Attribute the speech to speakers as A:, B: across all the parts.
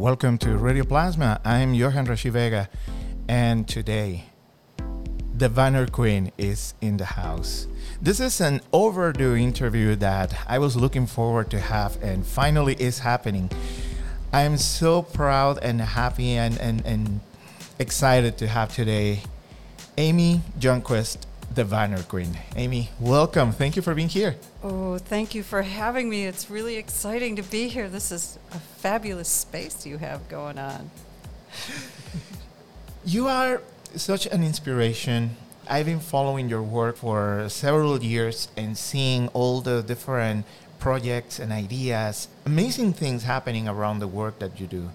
A: Welcome to Radio Plasma. I'm Johan Rashi and today, the Banner Queen is in the house. This is an overdue interview that I was looking forward to have, and finally is happening. I am so proud and happy and, and, and excited to have today Amy Johnquest, the Banner Queen. Amy, welcome. Thank you for being here.
B: Oh, thank you for having me. It's really exciting to be here. This is a fabulous space you have going on.
A: You are such an inspiration. I've been following your work for several years and seeing all the different projects and ideas, amazing things happening around the work that you do.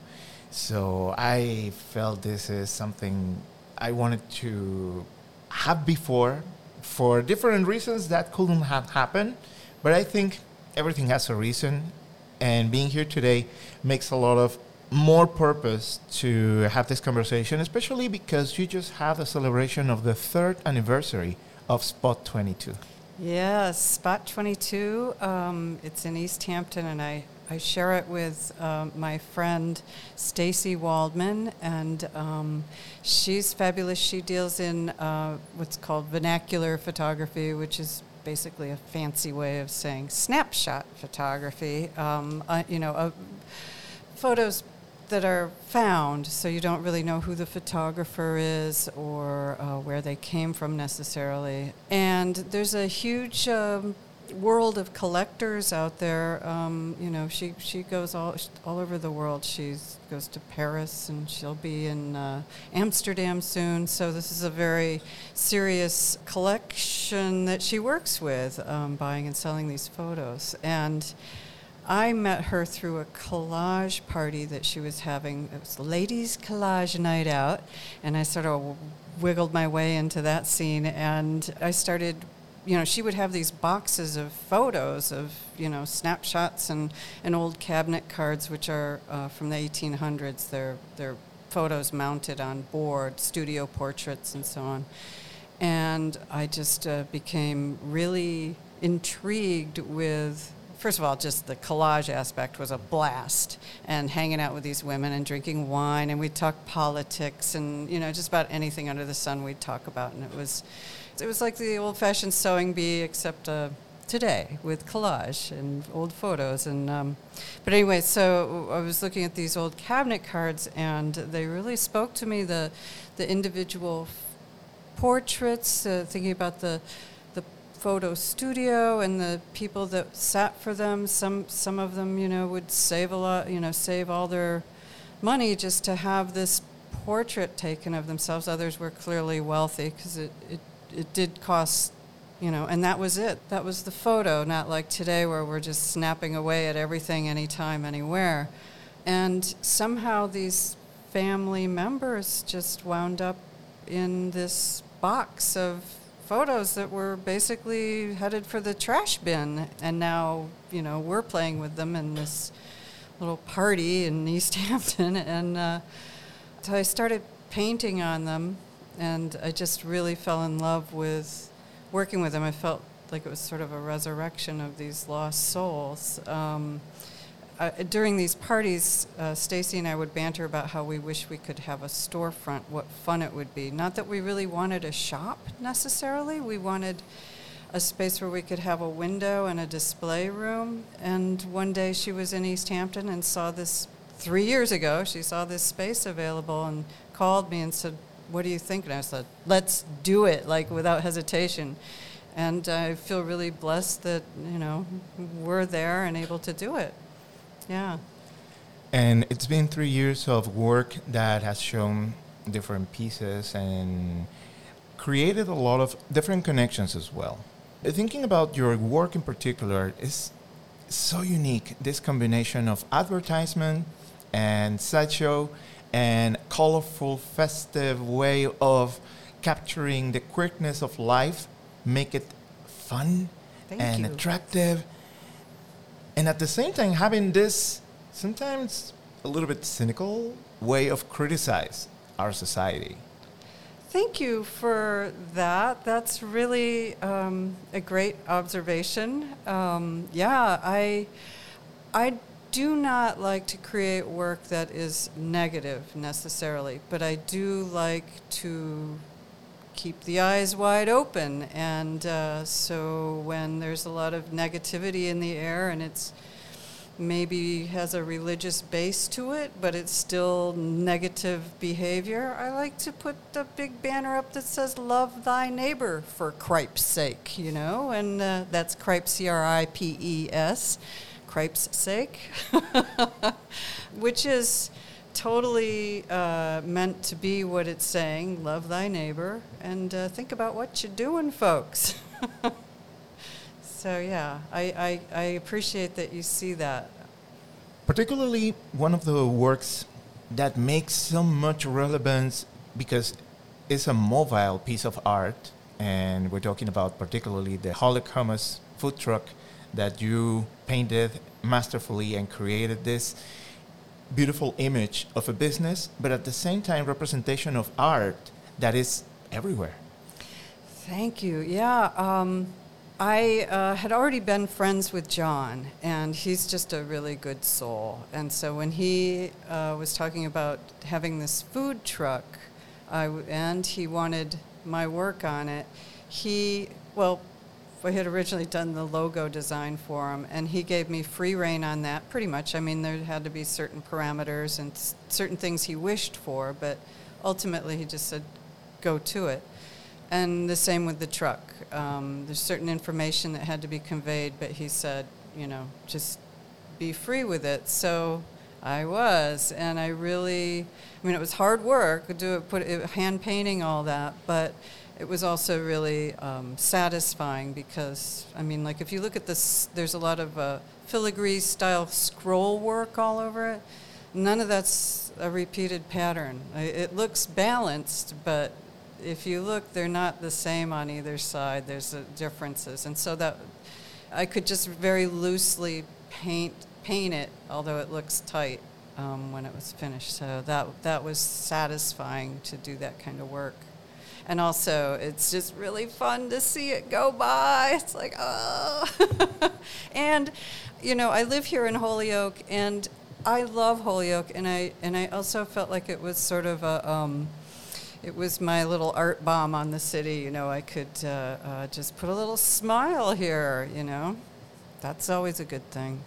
A: So I felt this is something I wanted to have before for different reasons that couldn't have happened. But I think everything has a reason, and being here today makes a lot of more purpose to have this conversation, especially because you just had a celebration of the third anniversary of Spot 22.
B: Yes, Spot 22. Um, it's in East Hampton, and I, I share it with um, my friend Stacy Waldman, and um, she's fabulous. She deals in uh, what's called vernacular photography, which is basically a fancy way of saying snapshot photography. Um, uh, you know, uh, photos that are found, so you don't really know who the photographer is or uh, where they came from necessarily. And there's a huge um, world of collectors out there. Um, you know, she she goes all all over the world. She goes to Paris and she'll be in uh, Amsterdam soon. So this is a very serious collection that she works with, um, buying and selling these photos and. I met her through a collage party that she was having. It was ladies' collage night out, and I sort of wiggled my way into that scene. And I started, you know, she would have these boxes of photos of, you know, snapshots and, and old cabinet cards, which are uh, from the 1800s. They're, they're photos mounted on board, studio portraits, and so on. And I just uh, became really intrigued with first of all, just the collage aspect was a blast, and hanging out with these women and drinking wine, and we'd talk politics and you know just about anything under the sun we'd talk about, and it was it was like the old-fashioned sewing bee, except uh, today with collage and old photos. And um, but anyway, so I was looking at these old cabinet cards, and they really spoke to me. The the individual portraits, uh, thinking about the photo studio and the people that sat for them. Some some of them, you know, would save a lot, you know, save all their money just to have this portrait taken of themselves. Others were clearly wealthy because it, it it did cost, you know, and that was it. That was the photo, not like today where we're just snapping away at everything, anytime, anywhere. And somehow these family members just wound up in this box of photos that were basically headed for the trash bin, and now you know we're playing with them in this little party in East Hampton, and uh, so I started painting on them, and I just really fell in love with working with them. I felt like it was sort of a resurrection of these lost souls. Um, uh, during these parties, uh, Stacy and I would banter about how we wish we could have a storefront, what fun it would be. Not that we really wanted a shop necessarily, we wanted a space where we could have a window and a display room. And one day she was in East Hampton and saw this, three years ago, she saw this space available and called me and said, What do you think? And I said, Let's do it, like without hesitation. And I feel really blessed that, you know, we're there and able to do it. Yeah.
A: And it's been three years of work that has shown different pieces and created a lot of different connections as well. Thinking about your work in particular, is so unique. This combination of advertisement and sideshow and colorful, festive way of capturing the quirkiness of life, make it fun
B: Thank
A: and
B: you.
A: attractive, and at the same time having this sometimes a little bit cynical way of criticize our society.
B: Thank you for that. That's really um, a great observation. Um, yeah, I, I do not like to create work that is negative necessarily, but I do like to keep the eyes wide open. And uh, so when there's a lot of negativity in the air and it's maybe has a religious base to it, but it's still negative behavior. I like to put a big banner up that says "Love thy neighbor" for cripe's sake, you know, and uh, that's cripe, C-R-I-P-E-S, cripe's sake, which is totally uh, meant to be what it's saying: "Love thy neighbor," and uh, think about what you're doing, folks. So yeah, I, I, I appreciate that you see that.
A: particularly one of the works that makes so much relevance because it's a mobile piece of art and we're talking about particularly the Hummus food truck that you painted masterfully and created this beautiful image of a business but at the same time representation of art that is everywhere
B: Thank you. Yeah, um, I uh, had already been friends with John, and he's just a really good soul. And so when he uh, was talking about having this food truck, I w- and he wanted my work on it, he, well, I had originally done the logo design for him, and he gave me free reign on that pretty much. I mean, there had to be certain parameters and s- certain things he wished for, but ultimately he just said, go to it. And the same with the truck. Um, there's certain information that had to be conveyed, but he said, you know, just be free with it. So I was, and I really, I mean, it was hard work, do it, put it, hand painting all that, but it was also really um, satisfying because, I mean, like if you look at this, there's a lot of uh, filigree style scroll work all over it. None of that's a repeated pattern. It looks balanced, but if you look, they're not the same on either side. There's uh, differences, and so that I could just very loosely paint paint it, although it looks tight um, when it was finished. So that that was satisfying to do that kind of work. And also, it's just really fun to see it go by. It's like, oh. and, you know, I live here in Holyoke, and I love Holyoke, and I and I also felt like it was sort of a. Um, it was my little art bomb on the city. You know, I could uh, uh, just put a little smile here. You know, that's always a good thing.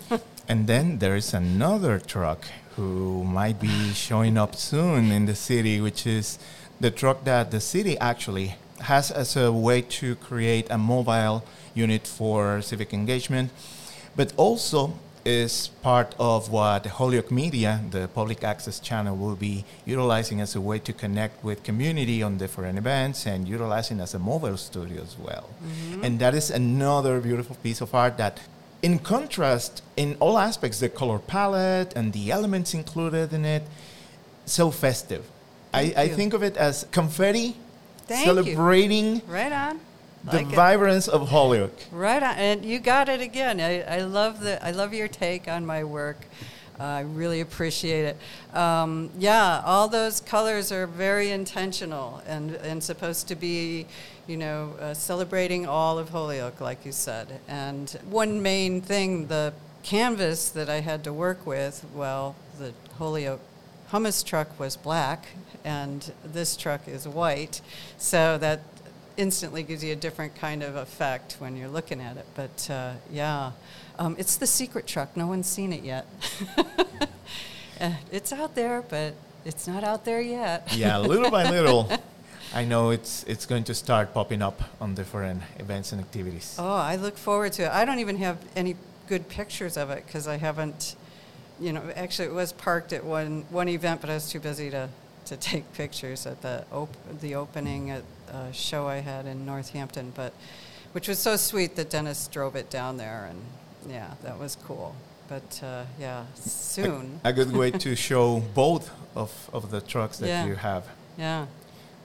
A: And then there is another truck who might be showing up soon in the city, which is the truck that the city actually has as a way to create a mobile unit for civic engagement, but also is part of what Holyoke Media, the public access channel, will be utilizing as a way to connect with community on different events and utilizing as a mobile studio as well. Mm-hmm. And that is another beautiful piece of art that in contrast, in all aspects, the color palette and the elements included in it, so festive. I, I think of it as confetti
B: Thank you.
A: celebrating
B: Right on.
A: the
B: Like it.
A: vibrance of Holyoke.
B: Right on, and you got it again. I, I love the I love your take on my work. Uh, I really appreciate it. Um, yeah, all those colors are very intentional and and supposed to be, you know, uh, celebrating all of Holyoke, like you said. And one main thing, the canvas that I had to work with, well, the Holyoke hummus truck was black and this truck is white so that instantly gives you a different kind of effect when you're looking at it but uh, yeah um, it's the secret truck no one's seen it yet Uh, it's out there but it's not out there yet
A: Yeah, little by little, I know it's it's going to start popping up on different events and activities.
B: Oh, I look forward to it. I don't even have any good pictures of it because I haven't, you know, actually it was parked at one, one event, but I was too busy to, to take pictures at the, op- the opening at a show I had in Northampton, but, which was so sweet that Dennis drove it down there and yeah, that was cool. But uh, yeah, soon.
A: A, a, good way to show both of, of the trucks that
B: Yeah.
A: you have
B: Yeah,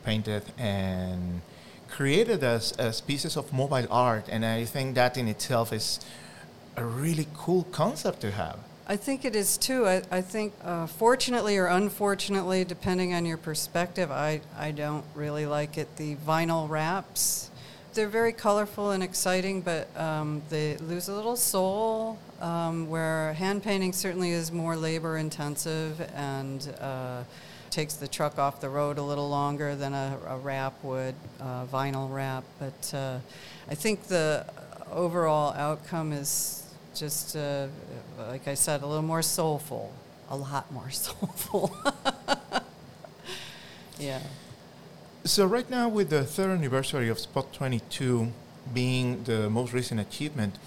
A: painted and created as, as pieces of mobile art. And I think that in itself is a really cool concept to have.
B: I think it is too. I, I think, uh, fortunately or unfortunately, depending on your perspective, I, I don't really like it. The vinyl wraps, they're very colorful and exciting, but um, they lose a little soul. Um, where hand painting certainly is more labor intensive and uh, takes the truck off the road a little longer than a, a wrap would, uh, vinyl wrap. But uh, I think the overall outcome is just, uh, like I said, a little more soulful, a lot more soulful. yeah.
A: So right now, with the third anniversary of Spot 22 being the most recent achievement,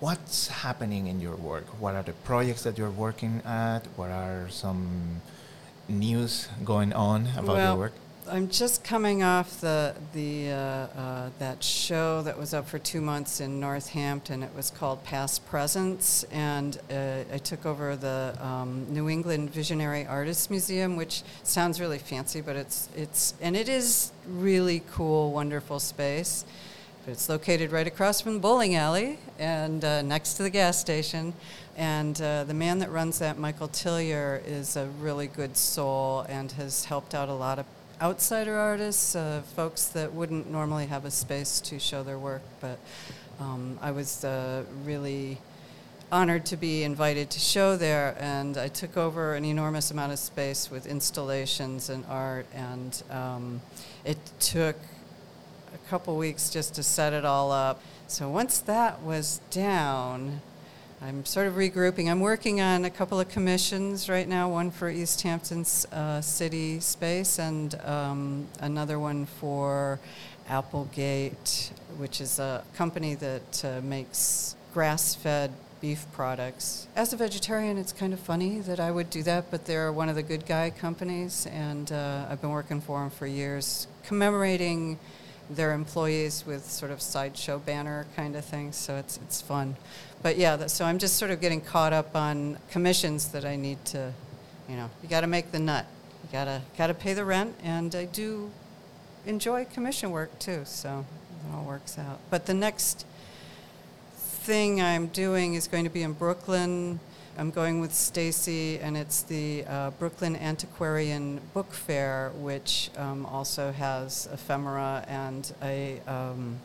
A: what's happening in your work? What are the projects that you're working at? What are some news going on about
B: Well,
A: your work?
B: I'm just coming off the the uh, uh, that show that was up for two months in Northampton. It was called Past Presence, and uh, I took over the um, New England Visionary Artists Museum, which sounds really fancy, but it's it's and it is really cool, wonderful space. But it's located right across from the bowling alley and uh, next to the gas station. And uh, the man that runs that, Michael Tillyer, is a really good soul and has helped out a lot of outsider artists, uh, folks that wouldn't normally have a space to show their work. But um, I was uh, really honored to be invited to show there, and I took over an enormous amount of space with installations and art, and um, it took a couple weeks just to set it all up. So once that was down, I'm sort of regrouping. I'm working on a couple of commissions right now, one for East Hampton's uh, city space and um, another one for Applegate, which is a company that uh, makes grass-fed beef products. As a vegetarian, it's kind of funny that I would do that, but they're one of the good guy companies, and uh, I've been working for them for years, commemorating their employees with sort of sideshow banner kind of things. So it's it's fun, but yeah. That, so I'm just sort of getting caught up on commissions that I need to, you know, you got to make the nut, you gotta gotta pay the rent, and I do enjoy commission work too. So it all works out. But the next thing I'm doing is going to be in Brooklyn. I'm going with Stacy, and it's the uh, Brooklyn Antiquarian Book Fair, which um, also has ephemera, and a um,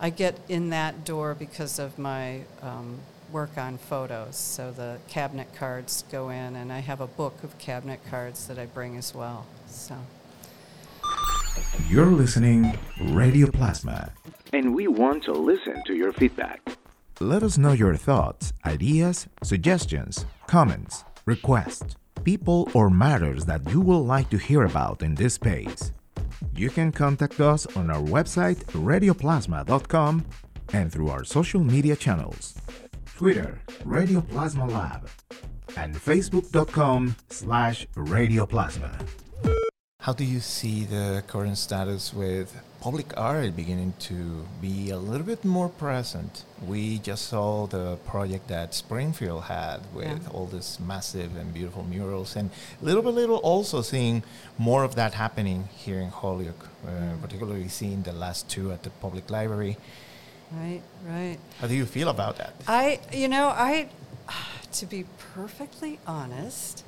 B: I get in that door because of my um, work on photos. So the cabinet cards go in, and I have a book of cabinet cards that I bring as well. So
C: You're listening Radio Plasma.
D: and we want to listen to your feedback.
C: Let us know your thoughts, ideas, suggestions, comments, requests, people or matters that you would like to hear about in this space. You can contact us on our website radioplasma.com and through our social media channels. Twitter, Radio Plasma Lab, and facebook.com slash radioplasma.
A: How do you see the current status with public art beginning to be a little bit more present? We just saw the project that Springfield had with
B: Yeah.
A: all these massive and beautiful murals, and little by little also seeing more of that happening here in Holyoke, uh, particularly seeing the last two at the public library.
B: right, right.
A: How do you feel about that?
B: I, you know, I, to be perfectly honest,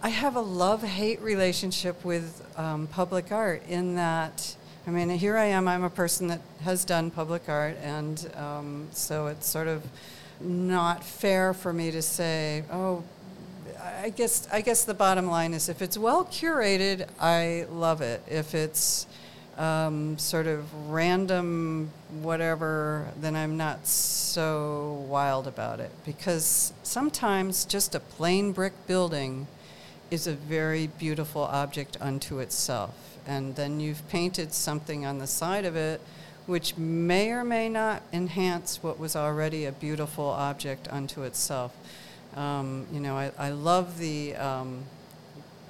B: I have a love hate relationship with um, public art in that, I mean, here I am, I'm a person that has done public art, and um, so it's sort of not fair for me to say, oh, I guess I guess the bottom line is if it's well curated, I love it. If it's um, sort of random whatever, then I'm not so wild about it because sometimes just a plain brick building is a very beautiful object unto itself, and then you've painted something on the side of it which may or may not enhance what was already a beautiful object unto itself. Um, you know, I, I love the um,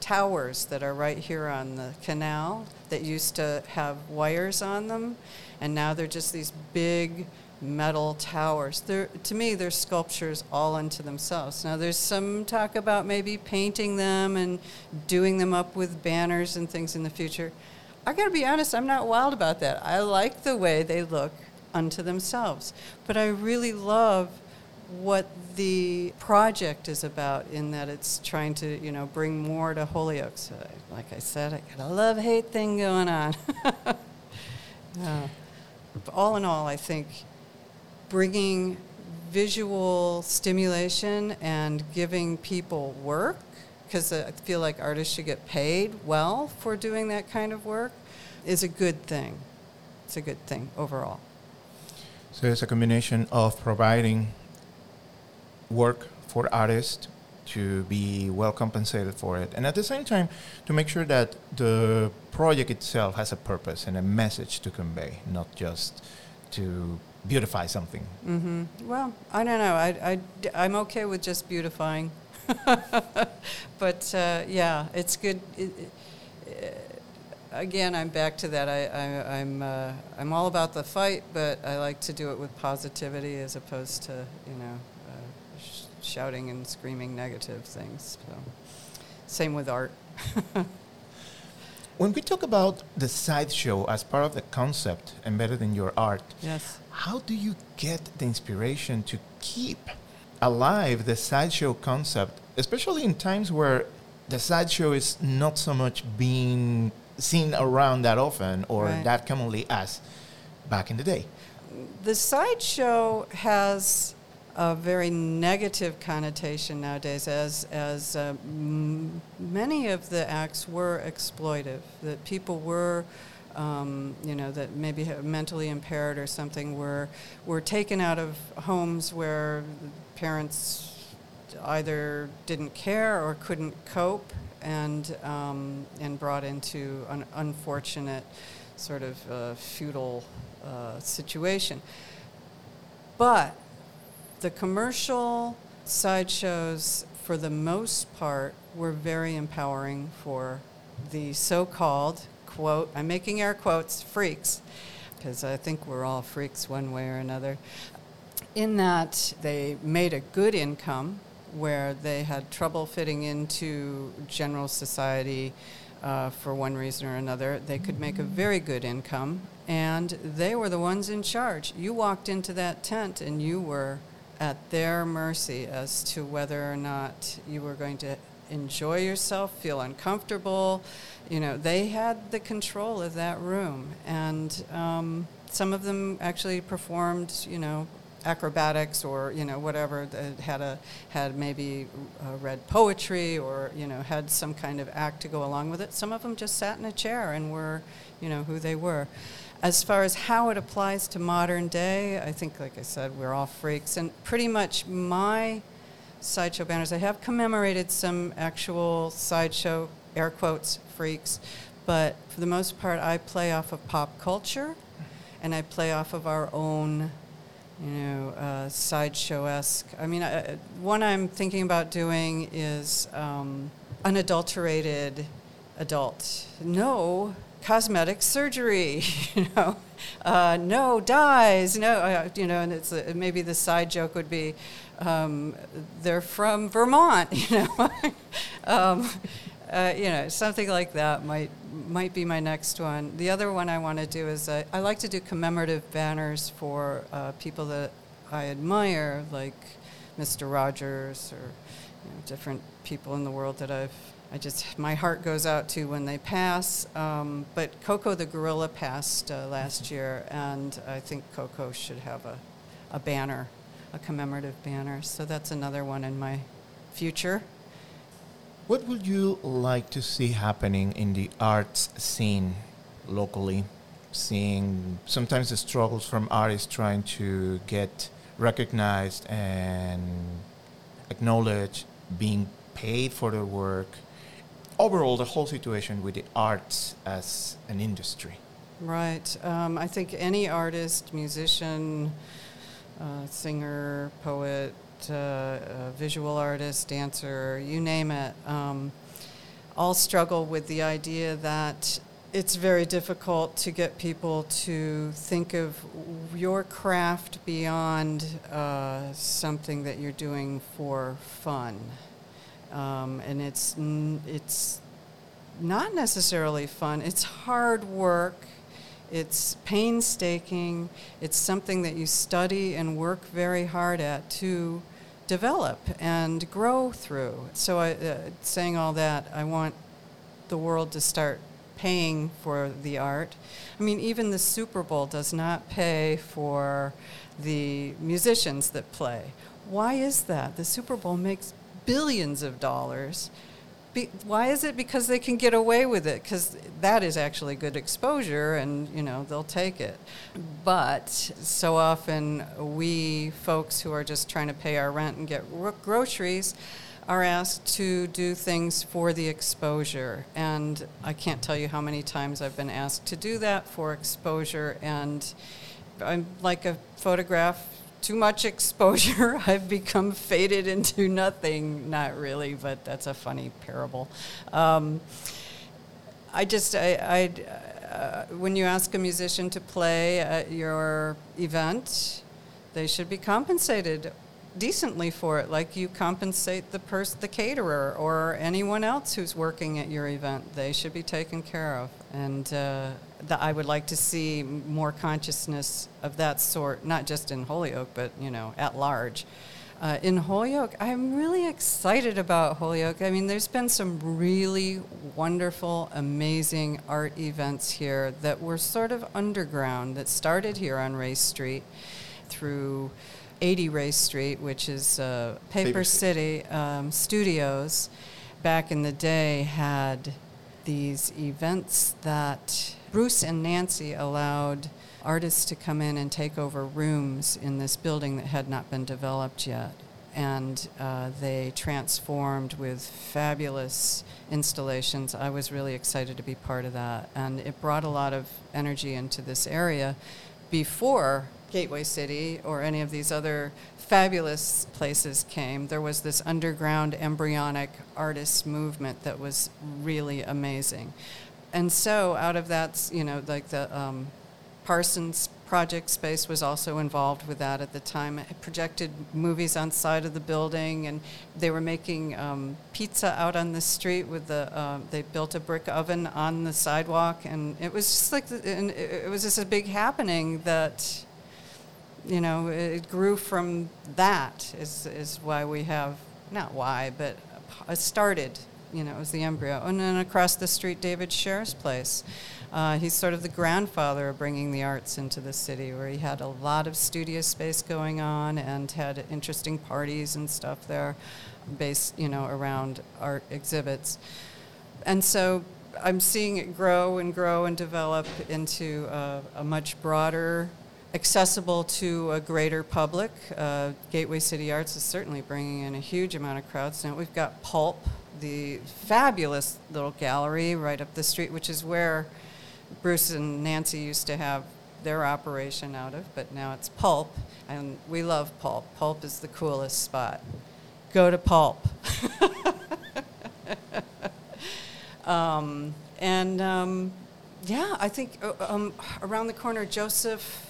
B: towers that are right here on the canal that used to have wires on them, and now they're just these big metal towers. They're, to me, they're sculptures all unto themselves. Now, there's some talk about maybe painting them and doing them up with banners and things in the future. I got to be honest, I'm not wild about that. I like the way they look unto themselves. But I really love what the project is about in that it's trying to, you know, bring more to Holyoke. So, like I said, I got a love hate thing going on. yeah. Uh, all in all, I think bringing visual stimulation and giving people work because I feel like artists should get paid well for doing that kind of work is a good thing. It's a good thing overall.
A: So it's a combination of providing work for artists to be well compensated for it, and at the same time to make sure that the project itself has a purpose and a message to convey, not just to beautify something.
B: Mm-hmm. Well, I don't know. I, I, am okay with just beautifying. but uh, yeah, it's good. It, it, again, I'm back to that. I, I, am I'm, uh, I'm all about the fight, but I like to do it with positivity as opposed to, you know, uh, sh- shouting and screaming negative things. So, same with art.
A: when we talk about the sideshow as part of the concept embedded in your art,
B: yes.
A: how do you get the inspiration to keep alive the sideshow concept, especially in times where the sideshow is not so much being seen around that often or right. that commonly as back in the day.
B: The sideshow has a very negative connotation nowadays, as as uh, m- many of the acts were exploitive. That people were. Um, you know that maybe mentally impaired or something were were taken out of homes where parents either didn't care or couldn't cope and, um, and brought into an unfortunate sort of uh, feudal uh, situation. But the commercial sideshows, for the most part, were very empowering for the so called, quote, I'm making air quotes, freaks, because I think we're all freaks one way or another, in that they made a good income where they had trouble fitting into general society uh, for one reason or another, they could make a very good income, and they were the ones in charge. You walked into that tent and you were at their mercy as to whether or not you were going to enjoy yourself, feel uncomfortable. You know, they had the control of that room, and um, some of them actually performed, you know, acrobatics or you know whatever that had a had maybe uh, read poetry or you know had some kind of act to go along with it. Some of them just sat in a chair and were you know who they were. As far as how it applies to modern day, I think like I said, we're all freaks, and pretty much my sideshow banners. I have commemorated some actual sideshow air quotes freaks, but for the most part, I play off of pop culture, and I play off of our own you know, uh, sideshow-esque. I mean, I, one I'm thinking about doing is um, unadulterated adult. No cosmetic surgery, you know, uh, no dyes, no, uh, you know, and it's uh, maybe the side joke would be, um, they're from Vermont, you know, um, uh, you know, something like that might might be my next one. The other one I want to do is uh, I like to do commemorative banners for uh, people that I admire, like Mr. Rogers or know, different people in the world that I've. I just my heart goes out to when they pass. Um, but Coco the gorilla passed uh, last year, and I think Coco should have a, a banner, a commemorative banner. So that's another one in my future.
A: What would you like to see happening in the arts scene locally? Seeing sometimes the struggles from artists trying to get recognized and acknowledged, being paid for their work. Overall, the whole situation with the arts as an industry.
B: Right. Um, I think any artist, musician, uh, singer, poet, uh, visual artist, dancer, you name it, um, all struggle with the idea that it's very difficult to get people to think of your craft beyond uh, something that you're doing for fun. Um, and it's, it's not necessarily fun, it's hard work. It's painstaking. It's something that you study and work very hard at to develop and grow through. So, I, uh, saying all that, I want the world to start paying for the art. I mean, even the Super Bowl does not pay for the musicians that play. Why is that? The Super Bowl makes billions of dollars. Be, why is it? Because they can get away with it. Because that is actually good exposure, and you know they'll take it. But so often we folks who are just trying to pay our rent and get groceries are asked to do things for the exposure. And I can't tell you how many times I've been asked to do that for exposure. And I'm like a photograph, too much exposure. I've become faded into nothing. Not really, but that's a funny parable. Um, I just, I, I uh, when you ask a musician to play at your event, they should be compensated decently for it, like you compensate the person, the caterer, or anyone else who's working at your event. They should be taken care of, and uh, the, I would like to see more consciousness of that sort, not just in Holyoke, but you know, at large. Uh, in Holyoke, I'm really excited about Holyoke. I mean, there's been some really wonderful, amazing art events here that were sort of underground that started here on Race Street through 80 Race Street, which is uh, Paper, Paper, City um, Studios, back in the day had these events that Bruce and Nancy allowed artists to come in and take over rooms in this building that had not been developed yet. And uh, they transformed with fabulous installations. I was really excited to be part of that. And it brought a lot of energy into this area before Gateway City or any of these other fabulous places came, there was this underground embryonic artist movement that was really amazing. And so, out of that, you know, like the um, Parsons project space was also involved with that at the time. It projected movies on side of the building, and they were making um, pizza out on the street with the. Uh, they built a brick oven on the sidewalk, and it was just like, the, and it was just a big happening that you know, it grew from that is, is why we have, not why, but it started, you know, it was the embryo. And then across the street, David Scher's place. Uh, he's sort of the grandfather of bringing the arts into the city, where he had a lot of studio space going on and had interesting parties and stuff there, based, you know, around art exhibits. And so I'm seeing it grow and grow and develop into a, a much broader accessible to a greater public. Uh, Gateway City Arts is certainly bringing in a huge amount of crowds now. We've got Pulp, the fabulous little gallery right up the street, which is where Bruce and Nancy used to have their operation out of, but now it's Pulp, and we love Pulp. Pulp is the coolest spot. Go to Pulp. um, and um, yeah, I think uh, um, around the corner, Joseph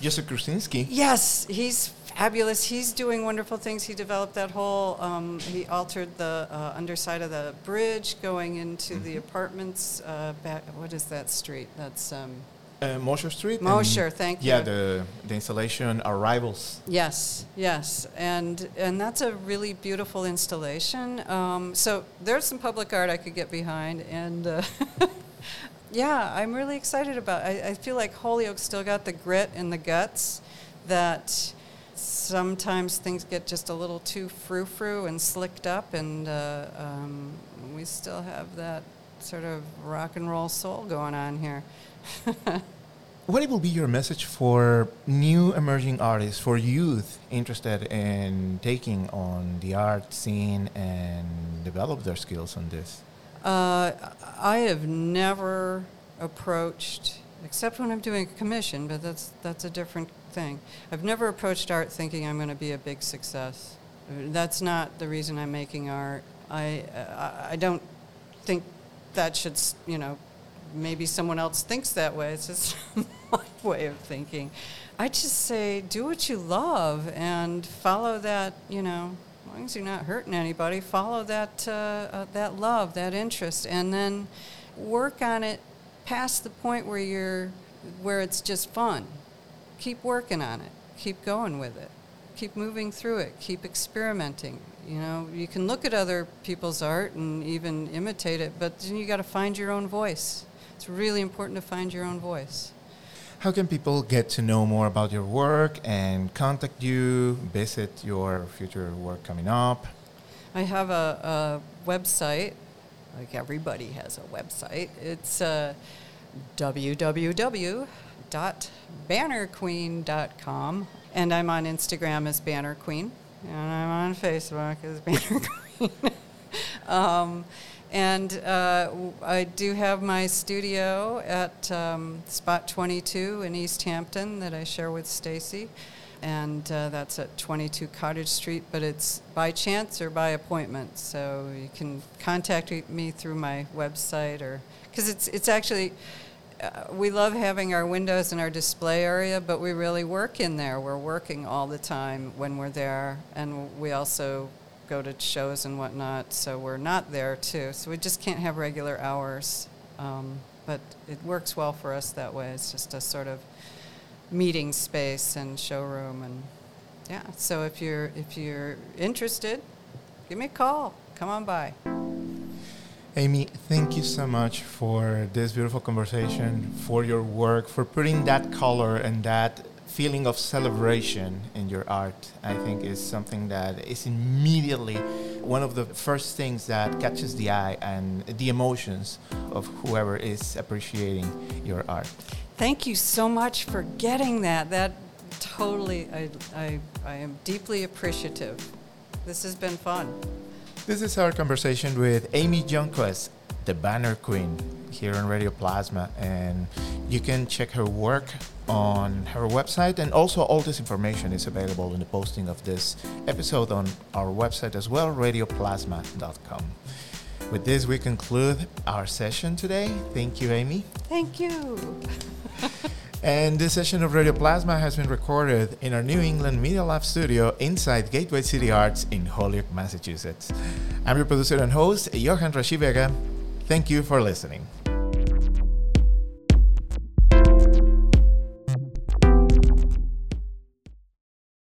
A: Joseph Krusinski.
B: Yes, he's fabulous. He's doing wonderful things. He developed that whole, um, he altered the uh, underside of the bridge going into mm-hmm. the apartments. Uh, back, what is that street? That's. Um,
A: uh, Mosher Street.
B: Mosher, thank
A: you. Yeah, the the installation Arrivals.
B: Yes, yes, and and that's a really beautiful installation. Um, so there's some public art I could get behind, and uh, yeah, I'm really excited about. I, I feel like Holyoke still got the grit and the guts that sometimes things get just a little too frou frou and slicked up, and uh, um, we still have that sort of rock and roll soul going on here.
A: what will be your message for new emerging artists, for youth interested in taking on the art scene and develop their skills on this?
B: Uh, I have never approached, except when I'm doing a commission, but that's that's a different thing. I've never approached art thinking I'm going to be a big success. That's not the reason I'm making art. I I, I don't think that should you know maybe someone else thinks that way. It's just my way of thinking. I just say do what you love and follow that, you know, long as you're not hurting anybody, follow that, uh, uh, that love, that interest, and then work on it past the point where you're, where it's just fun. Keep working on it. Keep going with it. Keep moving through it. Keep experimenting. You know, you can look at other people's art and even imitate it, but then you got to find your own voice. It's really important to find your own voice.
A: How can people get to know more about your work and contact you, visit your future work coming up?
B: I have a, a website, like everybody has a website. It's uh, www.bannerqueen.com. And I'm on Instagram as Banner Queen, and I'm on Facebook as Banner Queen. um, and uh, I do have my studio at um, Spot 22 in East Hampton that I share with Stacy. And uh, that's at 22 Cottage Street, but it's by chance or by appointment. So you can contact me through my website or because it's, it's actually, uh, we love having our windows in our display area, but we really work in there. We're working all the time when we're there, and we also go to shows and whatnot, so we're not there too. So we just can't have regular hours. Um, but it works well for us that way. It's just a sort of meeting space and showroom, and yeah. So if you're if you're interested, give me a call. Come on by.
A: Amy, thank you so much for this beautiful conversation, for your work, for putting that color and that feeling of celebration in your art, I think is something that is immediately one of the first things that catches the eye and the emotions of whoever is appreciating your art.
B: Thank you so much for getting that. That totally, I, I, I am deeply appreciative. This has been fun.
A: This is our conversation with Amy Johnquest, the Banner Queen, here on Radio Plasma. And you can check her work on her website, and also all this information is available in the posting of this episode on our website as well, radioplasma.com. With this, we conclude our session today. Thank you, Amy.
B: Thank you.
A: and this session of Radio Plasma has been recorded in our New England Media Lab studio inside Gateway City Arts in Holyoke, Massachusetts. I'm your producer and host, Johan Rashi Vega. Thank you for listening.